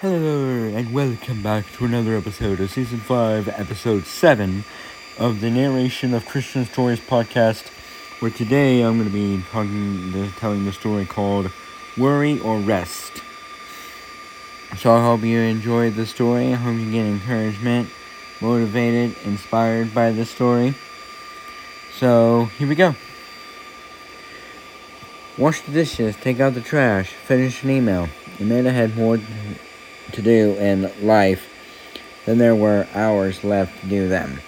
Hello, and welcome back to another episode of Season 5, Episode 7 of the Narration of Christian Stories podcast, where today I'm going to be talking, telling the story called Worry or Rest. So I hope you enjoyed the story. I hope you get encouragement, motivated, inspired by the story. So here we go. Wash the dishes, take out the trash, finish an email. Amanda had more to do in life than there were hours left to do them.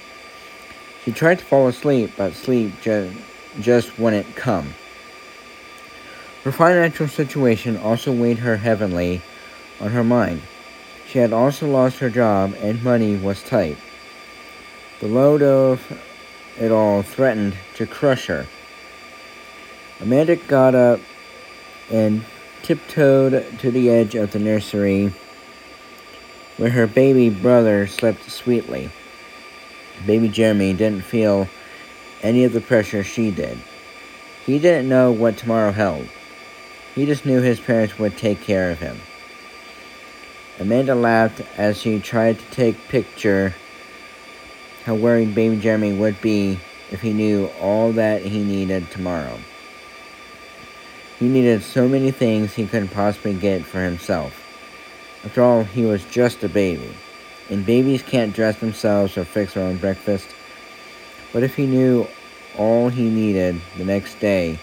She tried to fall asleep, but sleep ju- just wouldn't come. Her financial situation also weighed her heavily on her mind. She had also lost her job, and money was tight. The load of it all threatened to crush her. Amanda got up and tiptoed to the edge of the nursery where her baby brother slept sweetly. Baby Jeremy didn't feel any of the pressure she did. He didn't know what tomorrow held. He just knew his parents would take care of him. Amanda laughed as she tried to take picture how worried baby Jeremy would be if he knew all that he needed tomorrow. He needed so many things he couldn't possibly get for himself. After all, he was just a baby, and babies can't dress themselves or fix their own breakfast. But if he knew all he needed the next day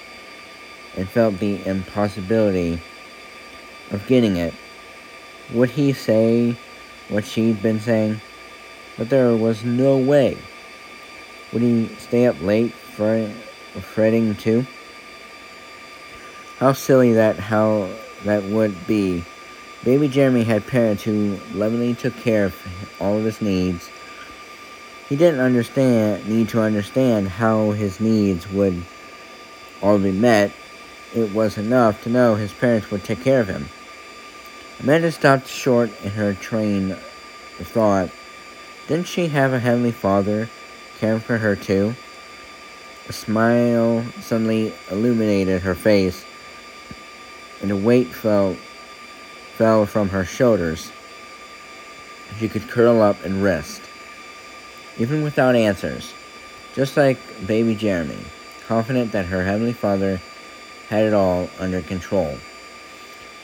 and felt the impossibility of getting it, would he say what she'd been saying? But there was no way. Would he stay up late fretting too? How silly that how that would be Baby Jeremy had parents who lovingly took care of all of his needs. He didn't understand need to understand how his needs would all be met. It was enough to know his parents would take care of him. Amanda stopped short in her train of thought. Didn't she have a heavenly father caring for her too? A smile suddenly illuminated her face, and a weight fell fell from her shoulders. She could curl up and rest, even without answers, just like baby Jeremy, confident that her Heavenly Father had it all under control.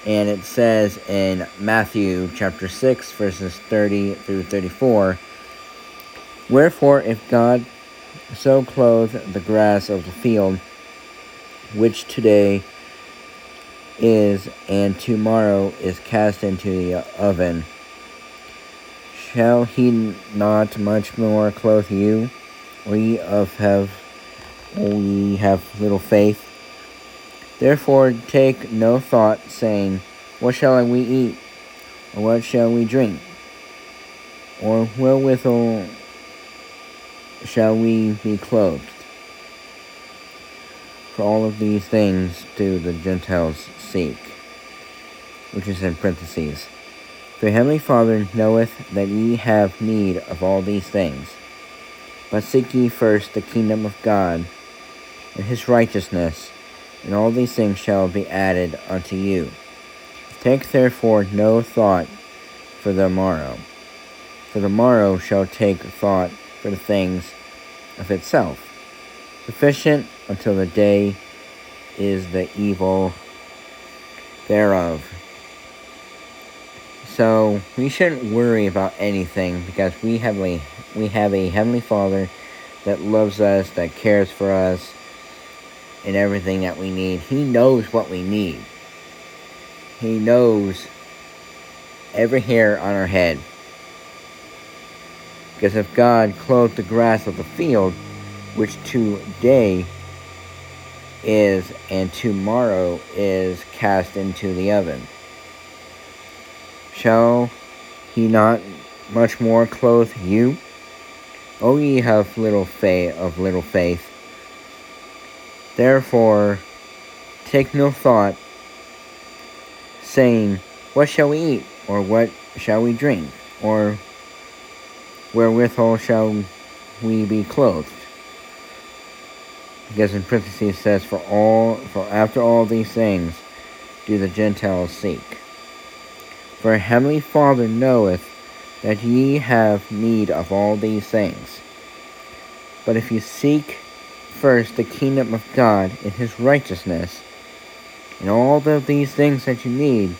And it says in Matthew chapter 6, verses 30 through 34 Wherefore, if God so clothe the grass of the field, which today is, and tomorrow is cast into the oven. Shall he not much more clothe you, we of have, ye have little faith? Therefore take no thought, saying, What shall we eat? Or what shall we drink? Or wherewithal shall we be clothed? All of these things do the Gentiles seek, which is in parentheses. For heavenly Father knoweth that ye have need of all these things. But seek ye first the kingdom of God and his righteousness, and all these things shall be added unto you. Take therefore no thought for the morrow, for the morrow shall take thought for the things of itself. Sufficient until the day is the evil thereof. So we shouldn't worry about anything because we have a we have a heavenly Father that loves us, that cares for us, and everything that we need. He knows what we need. He knows every hair on our head. Because if God clothed the grass of the field, which today is and tomorrow is cast into the oven. Shall he not much more clothe you? O ye have little faith of little faith. Therefore take no thought, saying, What shall we eat? Or what shall we drink? Or wherewithal shall we be clothed? Because in parentheses it says, For all for after all these things do the Gentiles seek. For heavenly Father knoweth that ye have need of all these things. But if you seek first the kingdom of God and his righteousness, and all of these things that you need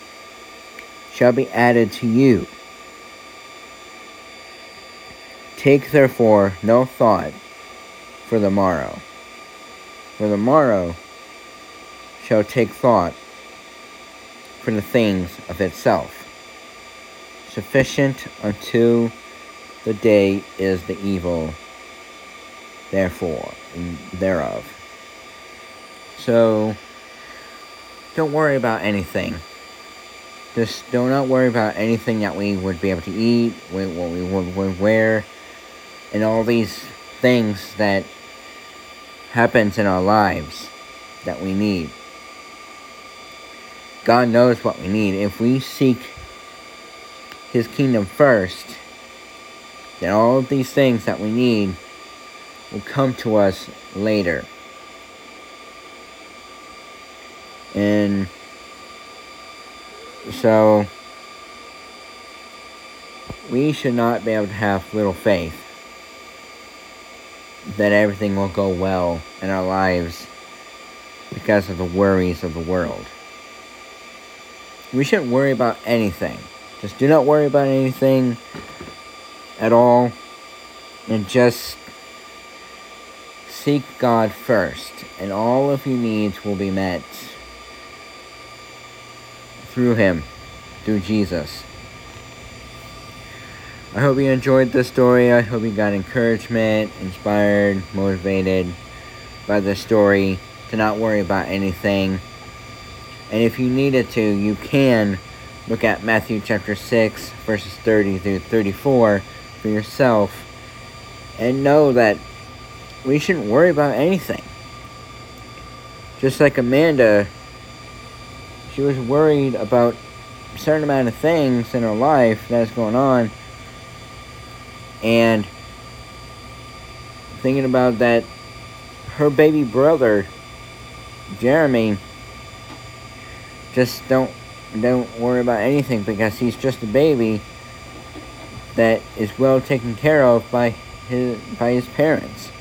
shall be added to you. Take therefore no thought for the morrow, for the morrow shall take thought for the things of itself. Sufficient unto the day is the evil, therefore, thereof. So, don't worry about anything. Just do not worry about anything that we would be able to eat, what we would wear, and all these things that happens in our lives that we need. God knows what we need. If we seek His kingdom first, then all of these things that we need will come to us later. And so we should not be able to have little faith that everything will go well in our lives because of the worries of the world. We shouldn't worry about anything. Just do not worry about anything at all and just seek God first, and all of your needs will be met through Him, through Jesus. I hope you enjoyed this story. I hope you got encouragement, inspired, motivated by the story to not worry about anything. And if you needed to, you can look at Matthew chapter 6, verses 30 through 34 for yourself and know that we shouldn't worry about anything. Just like Amanda she was worried about a certain amount of things in her life that's going on and thinking about that her baby brother Jeremy just don't don't worry about anything because he's just a baby that is well taken care of by his by his parents.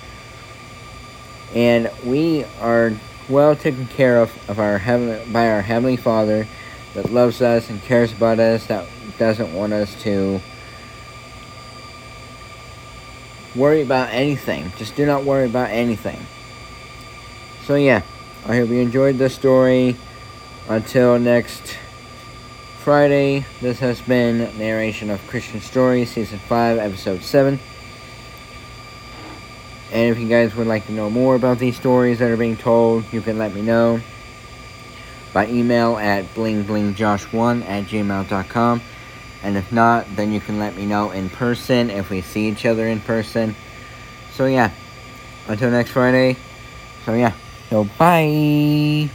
And we are well taken care of, of our heaven, by our Heavenly Father that loves us and cares about us, that doesn't want us to worry about anything. Just do not worry about anything. So, yeah, I hope you enjoyed this story. Until next Friday, this has been Narration of Christian Stories, Season 5, Episode 7. And if you guys would like to know more about these stories that are being told, you can let me know by email at blingblingjosh1 at gmail.com. And if not, then you can let me know in person if we see each other in person. So yeah, until next Friday. So yeah, so bye.